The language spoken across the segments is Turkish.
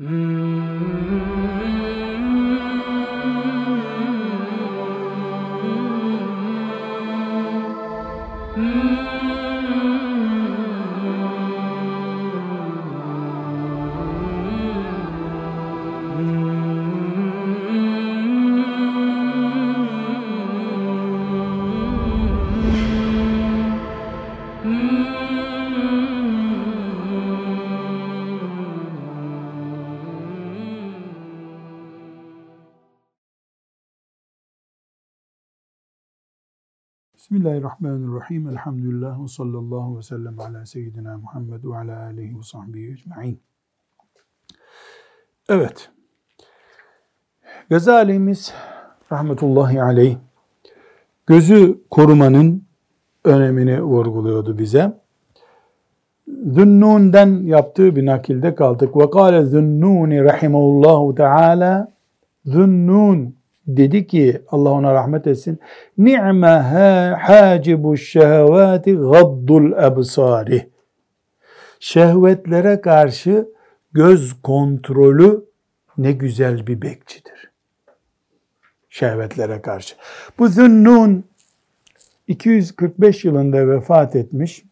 Mm-hmm. Bismillahirrahmanirrahim. Elhamdülillah ve sallallahu ve sellem ala seyyidina Muhammed ve ala aleyhi ve sahbihi ecma'in. Evet. Gazalimiz rahmetullahi aleyh gözü korumanın önemini vurguluyordu bize. Zünnun'den yaptığı bir nakilde kaldık. Ve kâle Zünnûni rahimahullahu teâlâ Zünnûn dedi ki Allah ona rahmet etsin. Ni'me hacibu şehevati gaddul ebsari. Şehvetlere karşı göz kontrolü ne güzel bir bekçidir. Şehvetlere karşı. Bu Zünnun 245 yılında vefat etmiş.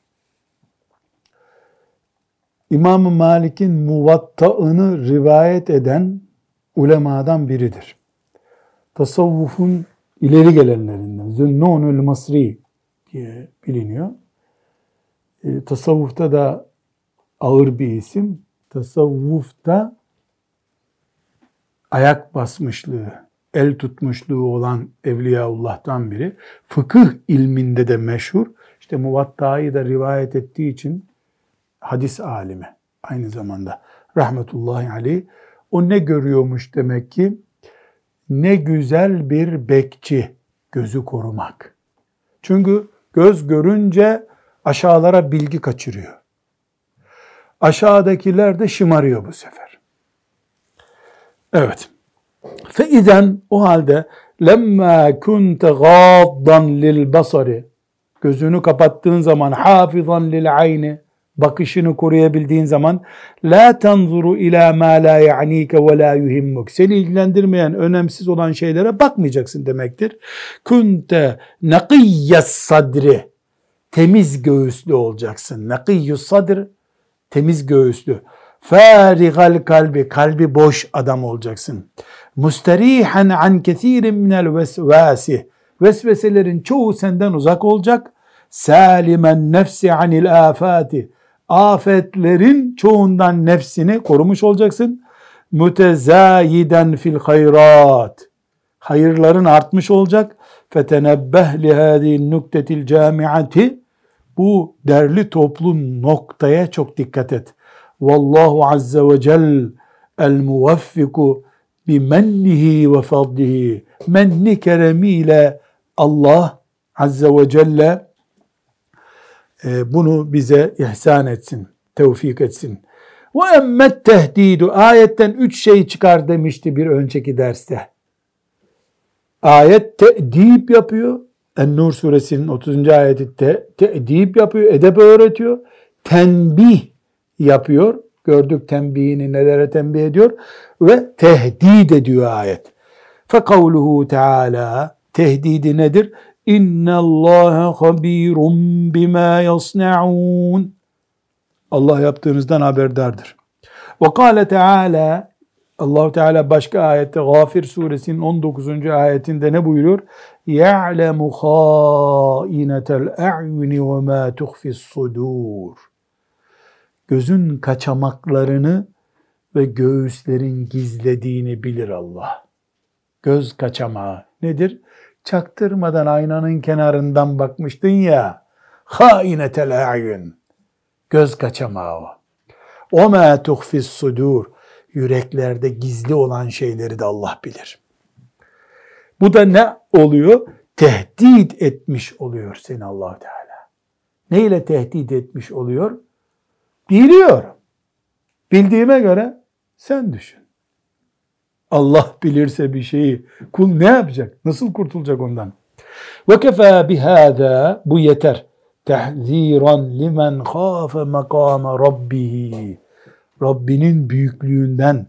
İmam-ı Malik'in muvatta'ını rivayet eden ulemadan biridir tasavvufun ileri gelenlerinden. Zünnûnül Masri diye biliniyor. E, tasavvufta da ağır bir isim. Tasavvufta ayak basmışlığı, el tutmuşluğu olan Evliyaullah'tan biri. Fıkıh ilminde de meşhur. İşte Muvatta'yı da rivayet ettiği için hadis alimi aynı zamanda rahmetullahi aleyh. O ne görüyormuş demek ki? Ne güzel bir bekçi gözü korumak. Çünkü göz görünce aşağılara bilgi kaçırıyor. Aşağıdakiler de şımarıyor bu sefer. Evet. Feiden o halde lemma kunte gaddan lil basari gözünü kapattığın zaman hafizan lil ayni bakışını koruyabildiğin zaman la tanzuru ila ma la ya'nike ve la yuhimmuk. Seni ilgilendirmeyen, önemsiz olan şeylere bakmayacaksın demektir. Kunte nakiyyes sadri. Temiz göğüslü olacaksın. Nakiyyus sadr temiz göğüslü. Farigal kalbi, kalbi boş adam olacaksın. Mustarihan an kethirin minel vesvasi. Vesveselerin çoğu senden uzak olacak. Salimen nefsi anil afati afetlerin çoğundan nefsini korumuş olacaksın. Mütezayiden fil hayrat. Hayırların artmış olacak. Fetenebbeh li hâzî nuktetil camiati. Bu derli toplu noktaya çok dikkat et. Vallahu azze ve cel el muvaffiku bi mennihi ve fadlihi. Menni keremiyle Allah azze ve celle bunu bize ihsan etsin, tevfik etsin. Ve emmet tehdidu ayetten üç şey çıkar demişti bir önceki derste. Ayet te'dip yapıyor. En-Nur suresinin 30. ayeti te, yapıyor, edep öğretiyor. Tenbih yapıyor. Gördük tembihini nelere tembih ediyor. Ve tehdit ediyor ayet. Fekavluhu Teala tehdidi nedir? İnna Allah habirun bima yasnaun. Allah yaptığınızdan haberdardır. Ve kâle Teala Allahu Teala başka ayette Gafir suresinin 19. ayetinde ne buyuruyor? Ya'lemu khâinetel a'yuni ve mâ tuhfis sudur. Gözün kaçamaklarını ve göğüslerin gizlediğini bilir Allah. Göz kaçamağı nedir? Çaktırmadan aynanın kenarından bakmıştın ya. Hainetel a'yun. Göz kaçamağı o. O ma tuhfis sudur. Yüreklerde gizli olan şeyleri de Allah bilir. Bu da ne oluyor? Tehdit etmiş oluyor seni allah Teala. Ne ile tehdit etmiş oluyor? Biliyorum. Bildiğime göre sen düşün. Allah bilirse bir şeyi kul ne yapacak? Nasıl kurtulacak ondan? Ve kefa bihâzâ bu yeter. Tehziran limen khâfe makâme rabbihi. Rabbinin büyüklüğünden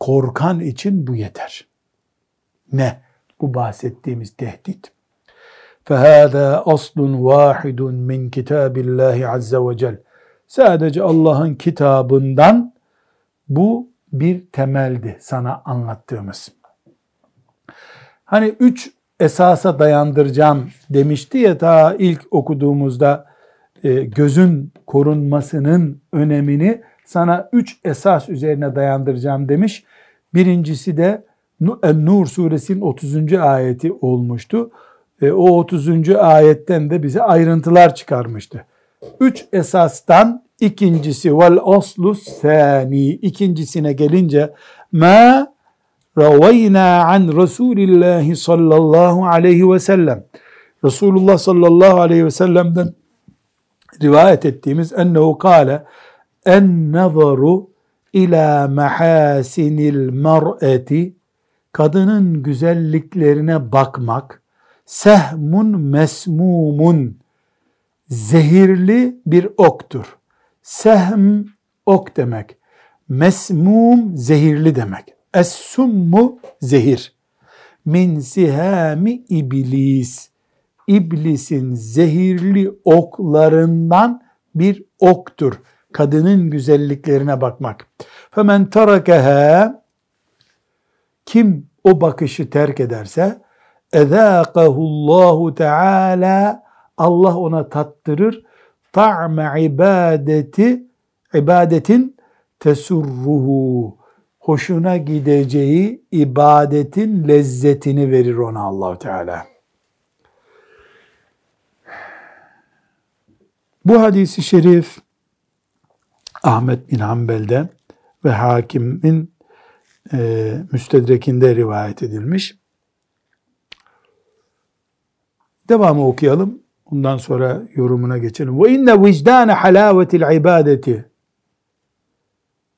Korkan için bu yeter. Ne? Bu bahsettiğimiz tehdit. فَهَذَا أَصْلٌ وَاحِدٌ مِنْ كِتَابِ اللّٰهِ عَزَّ وَجَلٍ Sadece Allah'ın kitabından bu bir temeldi sana anlattığımız. Hani üç esasa dayandıracağım demişti ya ta ilk okuduğumuzda e, gözün korunmasının önemini sana üç esas üzerine dayandıracağım demiş. Birincisi de Nur suresinin 30. ayeti olmuştu. E, o 30. ayetten de bize ayrıntılar çıkarmıştı. Üç esastan ikincisi vel aslu sani. İkincisine gelince ma ravayna an Resulillahi sallallahu aleyhi ve sellem. Resulullah sallallahu aleyhi ve sellem'den rivayet ettiğimiz ennehu kâle en nazaru ila mahasinil mar'eti. Kadının güzelliklerine bakmak sehmun mesmumun. Zehirli bir oktur. Sehm ok demek. Mesmum zehirli demek. Es-summu zehir. Min sihami iblis. İblisin zehirli oklarından bir oktur. Kadının güzelliklerine bakmak. Femen terakeha kim o bakışı terk ederse ezâkahullahu teâlâ Allah ona tattırır ta'me ibadeti ibadetin tesurruhu hoşuna gideceği ibadetin lezzetini verir ona allah Teala. Bu hadisi şerif Ahmet bin Hanbel'de ve Hakim'in e, müstedrekinde rivayet edilmiş. Devamı okuyalım. Ondan sonra yorumuna geçelim. Ve inne vicdane halavetil ibadeti.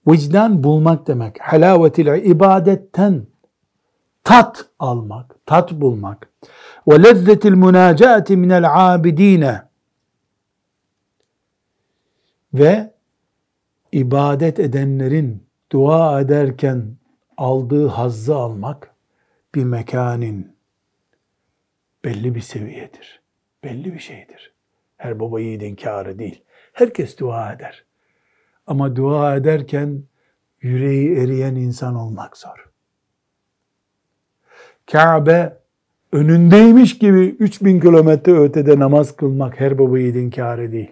Vicdan bulmak demek. Halavetil ibadetten tat almak, tat bulmak. Ve lezzetil münacati minel abidine. Ve ibadet edenlerin dua ederken aldığı hazzı almak bir mekanin belli bir seviyedir belli bir şeydir. Her baba yiğidin kârı değil. Herkes dua eder. Ama dua ederken yüreği eriyen insan olmak zor. Kabe önündeymiş gibi 3000 kilometre ötede namaz kılmak her baba yiğidin kârı değil.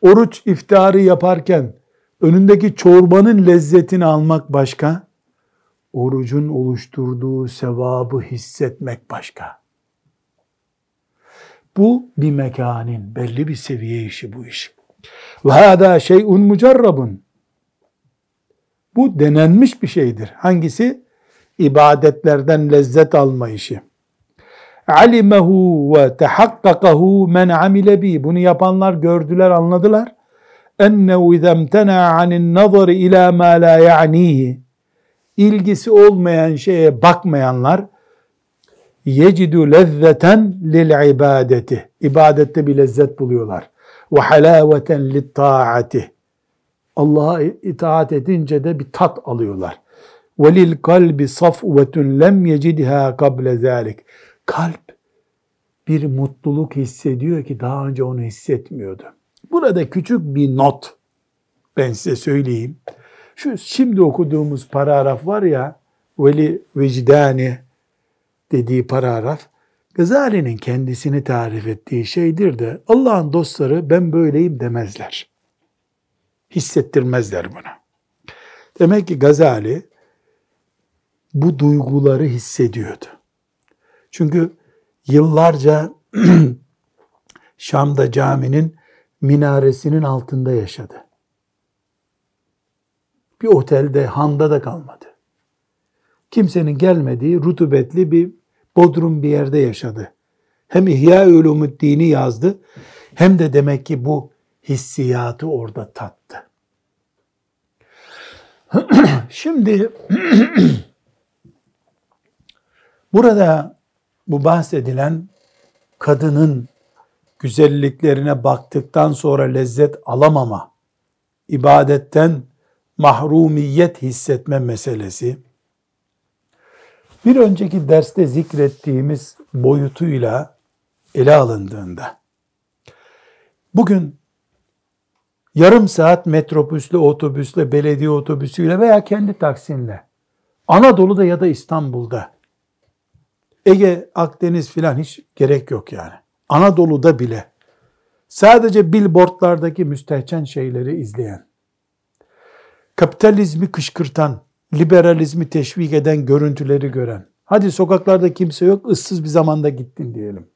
Oruç iftarı yaparken önündeki çorbanın lezzetini almak başka, orucun oluşturduğu sevabı hissetmek başka. Bu bir mekanin, belli bir seviye işi bu iş. Ve hâdâ şey'un mucarrabun. Bu denenmiş bir şeydir. Hangisi? İbadetlerden lezzet alma işi. Alimehu ve tehakkakahu men amile bi. Bunu yapanlar gördüler, anladılar. Ennehu izemtena anin nazari ila ma la ya'nihi. İlgisi olmayan şeye bakmayanlar, yecidu lezzeten lil ibadeti. İbadette bir lezzet buluyorlar. Ve halaveten lit taati. Allah'a itaat edince de bir tat alıyorlar. Ve lil kalbi safvetun lem yecidha kable zalik. Kalp bir mutluluk hissediyor ki daha önce onu hissetmiyordu. Burada küçük bir not ben size söyleyeyim. Şu şimdi okuduğumuz paragraf var ya veli vicdani dediği paragraf Gazali'nin kendisini tarif ettiği şeydir de Allah'ın dostları ben böyleyim demezler. Hissettirmezler bunu. Demek ki Gazali bu duyguları hissediyordu. Çünkü yıllarca Şam'da caminin minaresinin altında yaşadı. Bir otelde, handa da kalmadı. Kimsenin gelmediği rutubetli bir Bodrum bir yerde yaşadı. Hem İhya Ulumuddin'i yazdı hem de demek ki bu hissiyatı orada tattı. Şimdi burada bu bahsedilen kadının güzelliklerine baktıktan sonra lezzet alamama, ibadetten mahrumiyet hissetme meselesi bir önceki derste zikrettiğimiz boyutuyla ele alındığında bugün yarım saat metrobüsle, otobüsle, belediye otobüsüyle veya kendi taksinle Anadolu'da ya da İstanbul'da Ege, Akdeniz filan hiç gerek yok yani. Anadolu'da bile sadece billboardlardaki müstehcen şeyleri izleyen, kapitalizmi kışkırtan, liberalizmi teşvik eden görüntüleri gören, hadi sokaklarda kimse yok, ıssız bir zamanda gittin diyelim.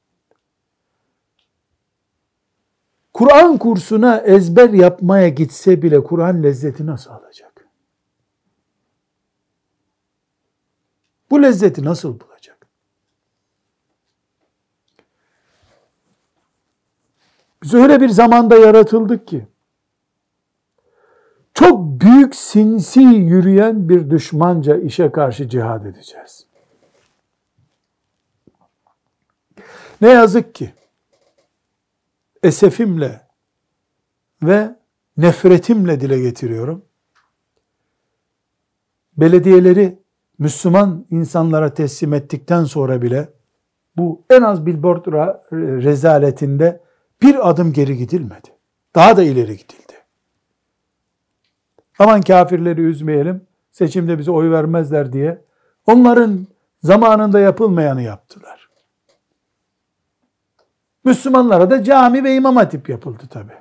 Kur'an kursuna ezber yapmaya gitse bile Kur'an lezzeti nasıl alacak? Bu lezzeti nasıl bulacak? Biz öyle bir zamanda yaratıldık ki çok büyük sinsi yürüyen bir düşmanca işe karşı cihad edeceğiz. Ne yazık ki esefimle ve nefretimle dile getiriyorum. Belediyeleri Müslüman insanlara teslim ettikten sonra bile bu en az billboard rezaletinde bir adım geri gidilmedi. Daha da ileri gidildi. Aman kafirleri üzmeyelim, seçimde bize oy vermezler diye onların zamanında yapılmayanı yaptılar. Müslümanlara da cami ve imam hatip yapıldı tabi.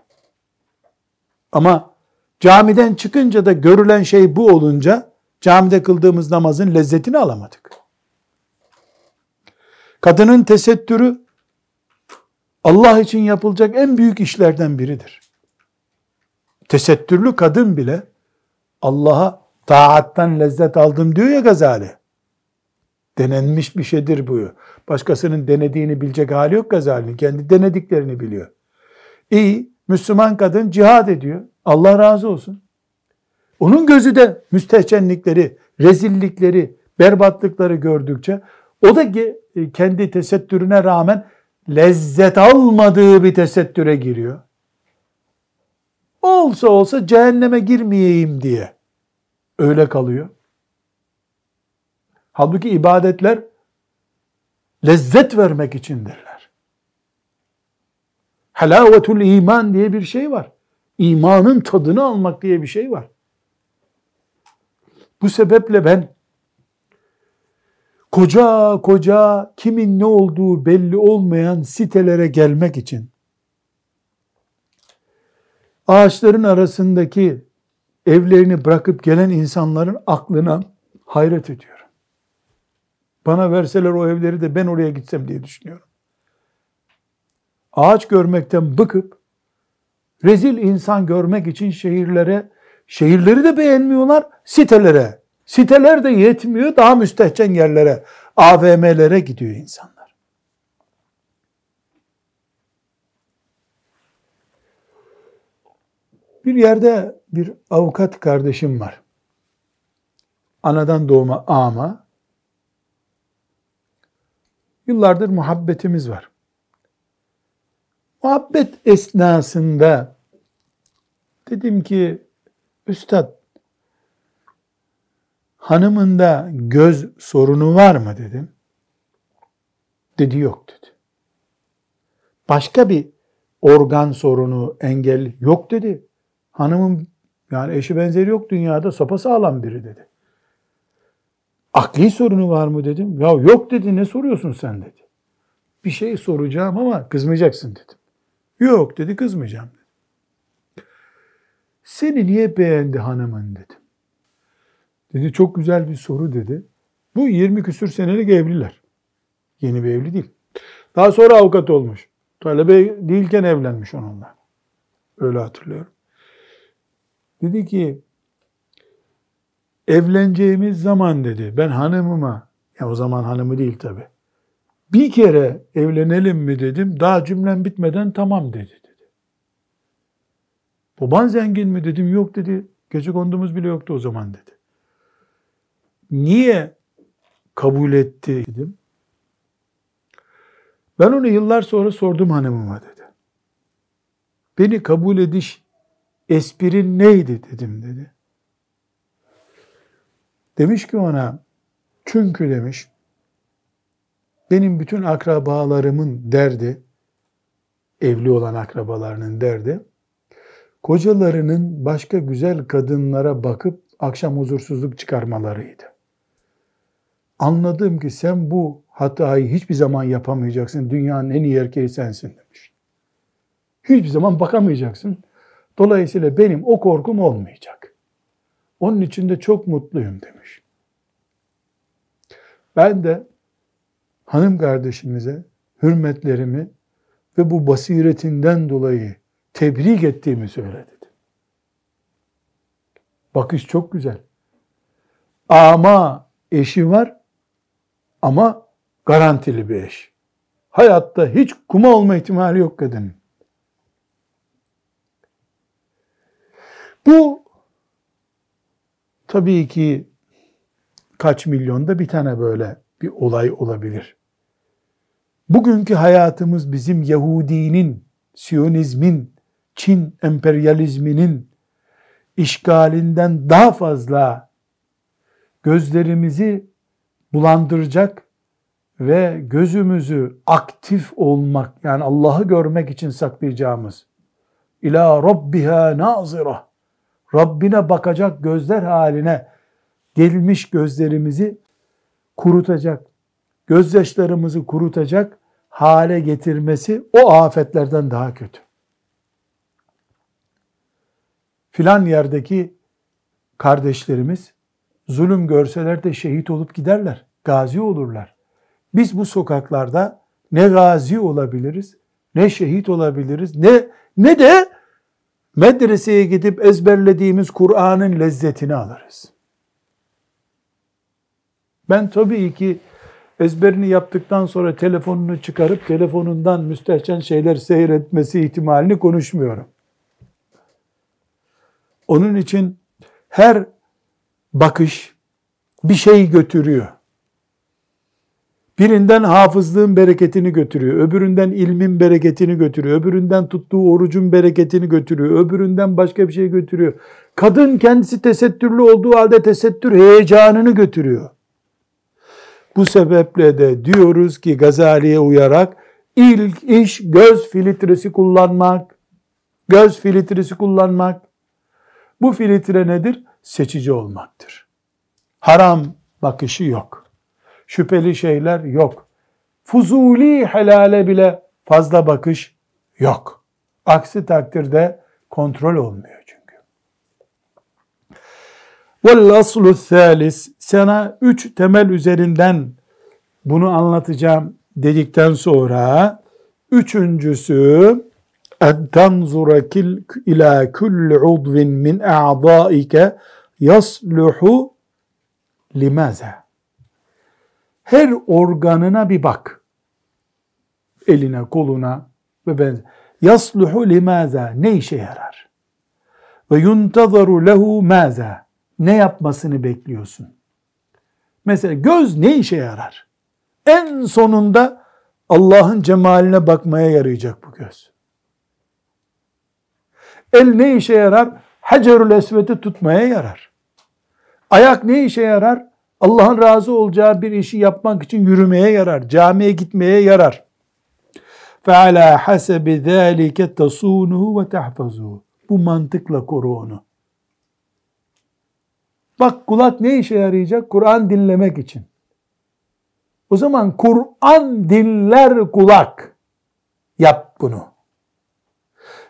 Ama camiden çıkınca da görülen şey bu olunca camide kıldığımız namazın lezzetini alamadık. Kadının tesettürü Allah için yapılacak en büyük işlerden biridir. Tesettürlü kadın bile Allah'a taattan lezzet aldım diyor ya Gazali. Denenmiş bir şeydir bu. Başkasının denediğini bilecek hali yok Gazali'nin. Kendi denediklerini biliyor. İyi, Müslüman kadın cihad ediyor. Allah razı olsun. Onun gözü de müstehcenlikleri, rezillikleri, berbatlıkları gördükçe o da kendi tesettürüne rağmen lezzet almadığı bir tesettüre giriyor. Olsa olsa cehenneme girmeyeyim diye öyle kalıyor. Halbuki ibadetler lezzet vermek içindirler. Halavetul iman diye bir şey var. İmanın tadını almak diye bir şey var. Bu sebeple ben koca koca kimin ne olduğu belli olmayan sitelere gelmek için ağaçların arasındaki evlerini bırakıp gelen insanların aklına hayret ediyorum. Bana verseler o evleri de ben oraya gitsem diye düşünüyorum. Ağaç görmekten bıkıp rezil insan görmek için şehirlere, şehirleri de beğenmiyorlar, sitelere. Siteler de yetmiyor, daha müstehcen yerlere, AVM'lere gidiyor insanlar. Bir yerde bir avukat kardeşim var. Anadan doğma ama yıllardır muhabbetimiz var. Muhabbet esnasında dedim ki üstad hanımında göz sorunu var mı dedim. Dedi yok dedi. Başka bir organ sorunu, engel yok dedi. Hanımın yani eşi benzeri yok dünyada sopa sağlam biri dedi. Akli sorunu var mı dedim. Ya yok dedi ne soruyorsun sen dedi. Bir şey soracağım ama kızmayacaksın dedim. Yok dedi kızmayacağım. Seni niye beğendi hanımın dedim. Dedi çok güzel bir soru dedi. Bu 20 küsür senelik evliler. Yeni bir evli değil. Daha sonra avukat olmuş. Talebe değilken evlenmiş onunla. Öyle hatırlıyorum. Dedi ki evleneceğimiz zaman dedi ben hanımıma ya o zaman hanımı değil tabi. Bir kere evlenelim mi dedim. Daha cümlem bitmeden tamam dedi dedi. Baban zengin mi dedim. Yok dedi. Gece kondumuz bile yoktu o zaman dedi. Niye kabul etti dedim. Ben onu yıllar sonra sordum hanımıma dedi. Beni kabul ediş esprin neydi dedim dedi. Demiş ki ona çünkü demiş benim bütün akrabalarımın derdi evli olan akrabalarının derdi kocalarının başka güzel kadınlara bakıp akşam huzursuzluk çıkarmalarıydı. Anladım ki sen bu hatayı hiçbir zaman yapamayacaksın. Dünyanın en iyi erkeği sensin demiş. Hiçbir zaman bakamayacaksın. Dolayısıyla benim o korkum olmayacak. Onun için de çok mutluyum demiş. Ben de hanım kardeşimize hürmetlerimi ve bu basiretinden dolayı tebrik ettiğimi söyledi. Bakış çok güzel. Ama eşi var ama garantili bir eş. Hayatta hiç kuma olma ihtimali yok kadının. Bu tabii ki kaç milyonda bir tane böyle bir olay olabilir. Bugünkü hayatımız bizim Yahudinin, Siyonizmin, Çin emperyalizminin işgalinden daha fazla gözlerimizi bulandıracak ve gözümüzü aktif olmak yani Allah'ı görmek için saklayacağımız ila rabbiha nazira Rabbine bakacak gözler haline gelmiş gözlerimizi kurutacak, gözyaşlarımızı kurutacak hale getirmesi o afetlerden daha kötü. Filan yerdeki kardeşlerimiz zulüm görseler de şehit olup giderler, gazi olurlar. Biz bu sokaklarda ne gazi olabiliriz, ne şehit olabiliriz, ne ne de medreseye gidip ezberlediğimiz Kur'an'ın lezzetini alırız. Ben tabii ki ezberini yaptıktan sonra telefonunu çıkarıp telefonundan müstehcen şeyler seyretmesi ihtimalini konuşmuyorum. Onun için her bakış bir şey götürüyor. Birinden hafızlığın bereketini götürüyor, öbüründen ilmin bereketini götürüyor, öbüründen tuttuğu orucun bereketini götürüyor, öbüründen başka bir şey götürüyor. Kadın kendisi tesettürlü olduğu halde tesettür heyecanını götürüyor. Bu sebeple de diyoruz ki Gazali'ye uyarak ilk iş göz filtresi kullanmak. Göz filtresi kullanmak. Bu filtre nedir? Seçici olmaktır. Haram bakışı yok. Şüpheli şeyler yok. Fuzuli helale bile fazla bakış yok. Aksi takdirde kontrol olmuyor çünkü. Aslu thalis sana üç temel üzerinden bunu anlatacağım dedikten sonra üçüncüsü en tanzura ila kulli udvin min a'daike yasluhu limaza. Her organına bir bak. Eline, koluna ve benzer. Yasluhu limaza. Ne işe yarar? Ve yuntazaru lehu maza. Ne yapmasını bekliyorsun? Mesela göz ne işe yarar? En sonunda Allah'ın cemaline bakmaya yarayacak bu göz. El ne işe yarar? Hacerül Esved'i tutmaya yarar. Ayak ne işe yarar? Allah'ın razı olacağı bir işi yapmak için yürümeye yarar. Camiye gitmeye yarar. فَعَلَى حَسَبِ ذَٰلِكَ تَصُونُهُ وَتَحْفَظُهُ Bu mantıkla koru onu. Bak kulak ne işe yarayacak? Kur'an dinlemek için. O zaman Kur'an dinler kulak. Yap bunu.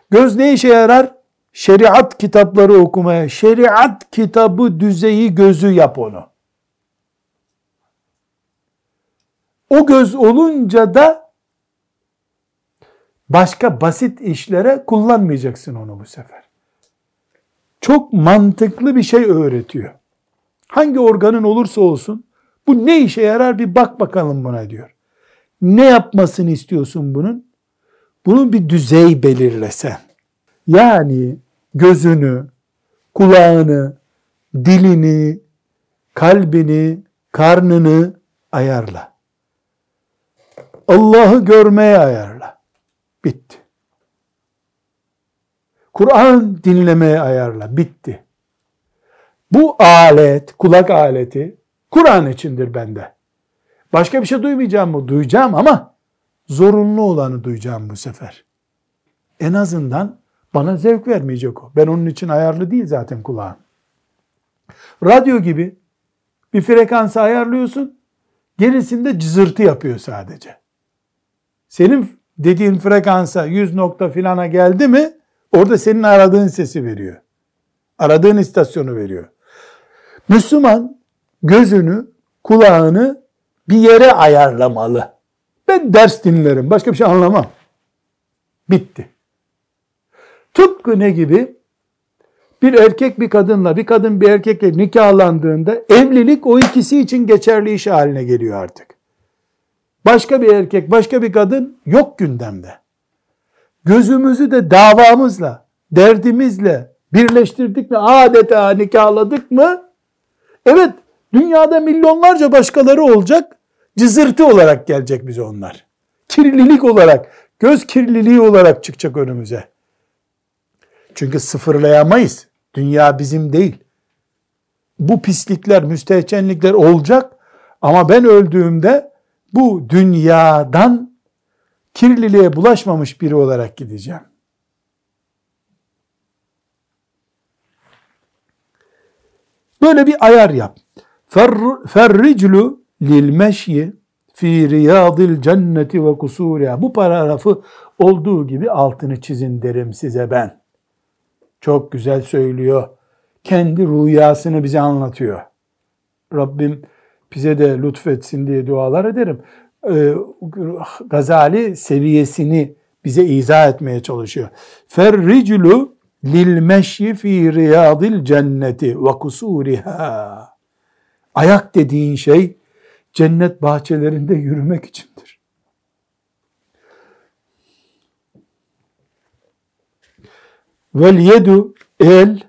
Göz ne işe yarar? Şeriat kitapları okumaya. Şeriat kitabı düzeyi gözü yap onu. O göz olunca da başka basit işlere kullanmayacaksın onu bu sefer. Çok mantıklı bir şey öğretiyor. Hangi organın olursa olsun bu ne işe yarar bir bak bakalım buna diyor. Ne yapmasını istiyorsun bunun? Bunun bir düzey belirlesen. Yani gözünü, kulağını, dilini, kalbini, karnını ayarla. Allah'ı görmeye ayarla. Bitti. Kur'an dinlemeye ayarla. Bitti. Bu alet, kulak aleti Kur'an içindir bende. Başka bir şey duymayacağım mı? Duyacağım ama zorunlu olanı duyacağım bu sefer. En azından bana zevk vermeyecek o. Ben onun için ayarlı değil zaten kulağım. Radyo gibi bir frekansı ayarlıyorsun. Gerisinde cızırtı yapıyor sadece. Senin dediğin frekansa 100 nokta filana geldi mi orada senin aradığın sesi veriyor. Aradığın istasyonu veriyor. Müslüman gözünü, kulağını bir yere ayarlamalı. Ben ders dinlerim, başka bir şey anlamam. Bitti. Tıpkı ne gibi? Bir erkek bir kadınla, bir kadın bir erkekle nikahlandığında evlilik o ikisi için geçerli iş haline geliyor artık. Başka bir erkek, başka bir kadın yok gündemde. Gözümüzü de davamızla, derdimizle birleştirdik mi, adeta nikahladık mı? Evet, dünyada milyonlarca başkaları olacak, cızırtı olarak gelecek bize onlar. Kirlilik olarak, göz kirliliği olarak çıkacak önümüze. Çünkü sıfırlayamayız. Dünya bizim değil. Bu pislikler, müstehcenlikler olacak ama ben öldüğümde bu dünyadan kirliliğe bulaşmamış biri olarak gideceğim. Böyle bir ayar yap. Ferriclu lil meşyi fi riyadil cenneti ve kusuriha. Bu paragrafı olduğu gibi altını çizin derim size ben. Çok güzel söylüyor. Kendi rüyasını bize anlatıyor. Rabbim bize de lütfetsin diye dualar ederim. Ee, Gazali seviyesini bize izah etmeye çalışıyor. Ferriclu lil meşyi fi riyadil cenneti ve kusuriha. Ayak dediğin şey cennet bahçelerinde yürümek içindir. Vel yedu el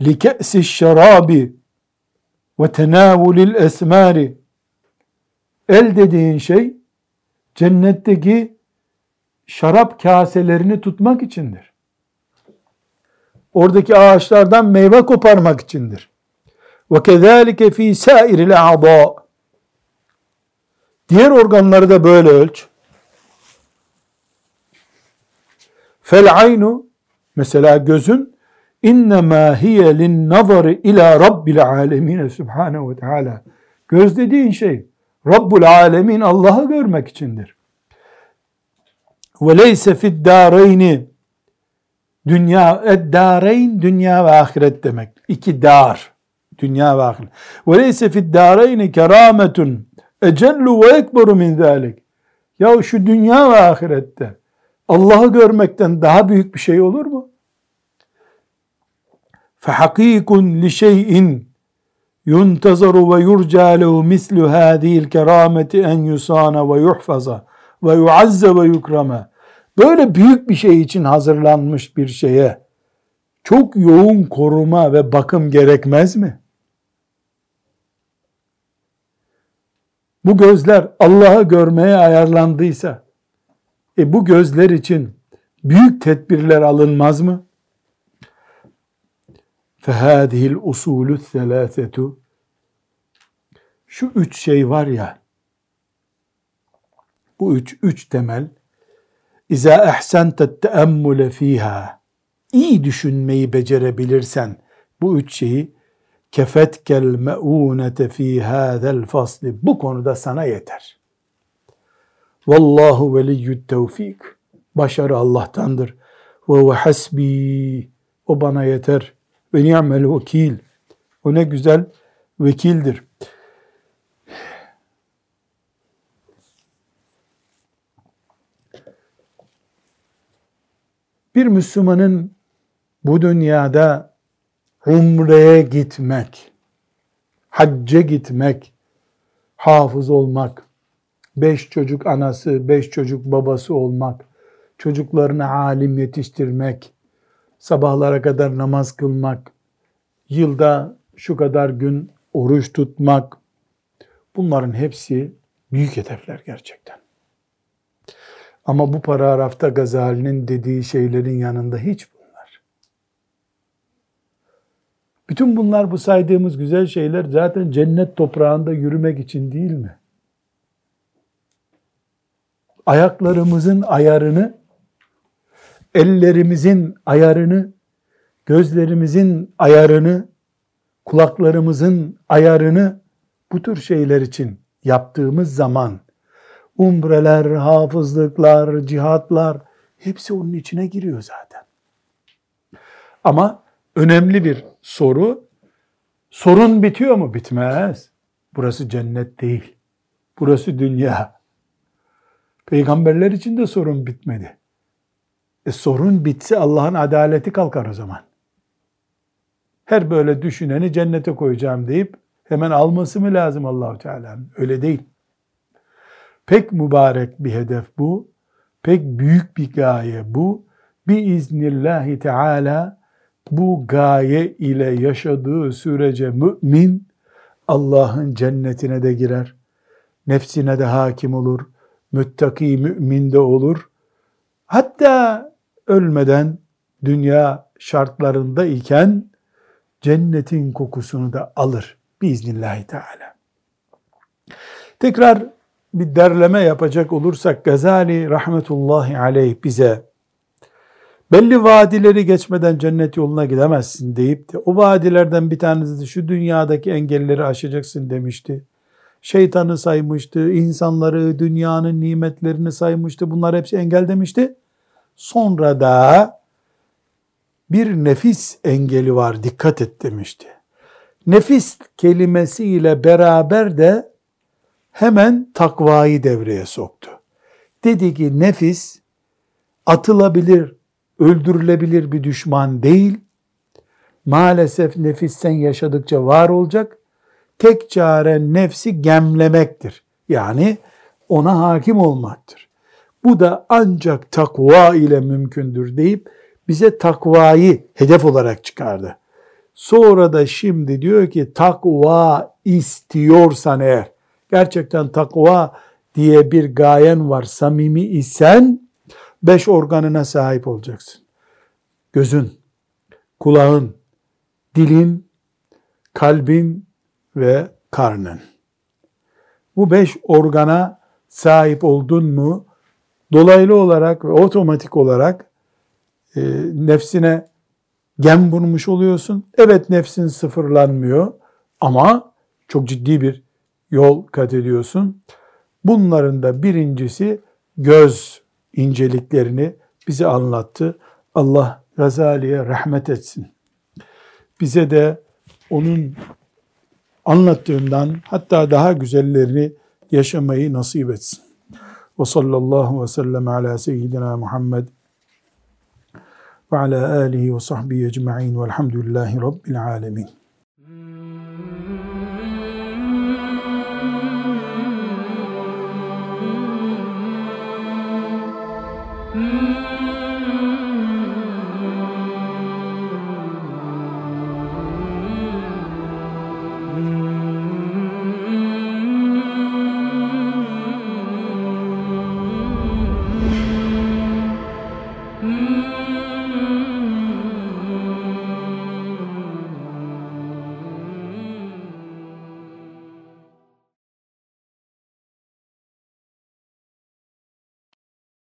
li ke'si şarabi ve tenavulil esmari el dediğin şey cennetteki şarap kaselerini tutmak içindir. Oradaki ağaçlardan meyve koparmak içindir. Ve kezalike fi sairil a'da. Diğer organları da böyle ölç. Fel aynu mesela gözün innema hiye lin nazari ila rabbil alemin subhanahu ve teala. Göz dediğin şey Rabbul alemin Allah'ı görmek içindir. Ve leyse fid dareyni dünya eddâreyn dünya ve ahiret demek. İki dar. Dünya ve ahiret. Ve leyse fid dareyni kerametun ecellu ve ekberu min zalik. Ya şu dünya ve ahirette Allah'ı görmekten daha büyük bir şey olur mu? فَحَقِيقٌ لِشَيْءٍ يُنْتَظَرُ وَيُرْجَى لَهُ مِثْلُ هَذِهِ الْكَرَامَةِ اَنْ يُصَانَ وَيُحْفَظَ وَيُعَزَّ وَيُكْرَمَ Böyle büyük bir şey için hazırlanmış bir şeye çok yoğun koruma ve bakım gerekmez mi? Bu gözler Allah'ı görmeye ayarlandıysa, e bu gözler için büyük tedbirler alınmaz mı? فَهَذِهِ الْاُصُولُ الثَّلَاثَةُ Şu üç şey var ya, bu üç, üç temel, İza ehsente teemmule fiha. İyi düşünmeyi becerebilirsen bu üç şeyi kefetkel me'unete fi hâzel fasli. Bu konuda sana yeter. Vallahu veliyyü't tevfik. Başarı Allah'tandır. Ve ve hasbi. O bana yeter. Ve ni'mel vekil. O ne güzel vekildir. Bir Müslümanın bu dünyada umreye gitmek, hacca gitmek, hafız olmak, beş çocuk anası, beş çocuk babası olmak, çocuklarını alim yetiştirmek, sabahlara kadar namaz kılmak, yılda şu kadar gün oruç tutmak, bunların hepsi büyük hedefler gerçekten. Ama bu paragrafta Gazali'nin dediği şeylerin yanında hiç bunlar. Bütün bunlar bu saydığımız güzel şeyler zaten cennet toprağında yürümek için değil mi? Ayaklarımızın ayarını, ellerimizin ayarını, gözlerimizin ayarını, kulaklarımızın ayarını bu tür şeyler için yaptığımız zaman umreler, hafızlıklar, cihatlar hepsi onun içine giriyor zaten. Ama önemli bir soru. Sorun bitiyor mu? Bitmez. Burası cennet değil. Burası dünya. Peygamberler için de sorun bitmedi. E sorun bitse Allah'ın adaleti kalkar o zaman. Her böyle düşüneni cennete koyacağım deyip hemen alması mı lazım Allahu Teala? Öyle değil. Pek mübarek bir hedef bu. Pek büyük bir gaye bu. Biiznillahi Teala bu gaye ile yaşadığı sürece mümin Allah'ın cennetine de girer. Nefsine de hakim olur. Müttaki mümin de olur. Hatta ölmeden dünya şartlarında iken cennetin kokusunu da alır. Biiznillahü Teala. Tekrar bir derleme yapacak olursak Gazali rahmetullahi aleyh bize belli vadileri geçmeden cennet yoluna gidemezsin deyip de o vadilerden bir tanesi de şu dünyadaki engelleri aşacaksın demişti. Şeytanı saymıştı, insanları, dünyanın nimetlerini saymıştı. Bunlar hepsi engel demişti. Sonra da bir nefis engeli var dikkat et demişti. Nefis kelimesiyle beraber de hemen takvayı devreye soktu. Dedi ki nefis atılabilir, öldürülebilir bir düşman değil. Maalesef nefisten yaşadıkça var olacak. Tek çare nefsi gemlemektir. Yani ona hakim olmaktır. Bu da ancak takva ile mümkündür deyip bize takvayı hedef olarak çıkardı. Sonra da şimdi diyor ki takva istiyorsan eğer gerçekten takva diye bir gayen var samimi isen beş organına sahip olacaksın. Gözün, kulağın, dilin, kalbin ve karnın. Bu beş organa sahip oldun mu dolaylı olarak ve otomatik olarak e, nefsine gem vurmuş oluyorsun. Evet nefsin sıfırlanmıyor ama çok ciddi bir yol kat ediyorsun. Bunların da birincisi göz inceliklerini bize anlattı. Allah Gazali'ye rahmet etsin. Bize de onun anlattığından hatta daha güzellerini yaşamayı nasip etsin. Ve sallallahu ve sellem ala seyyidina Muhammed ve ala alihi ve sahbihi ecma'in velhamdülillahi rabbil alemin.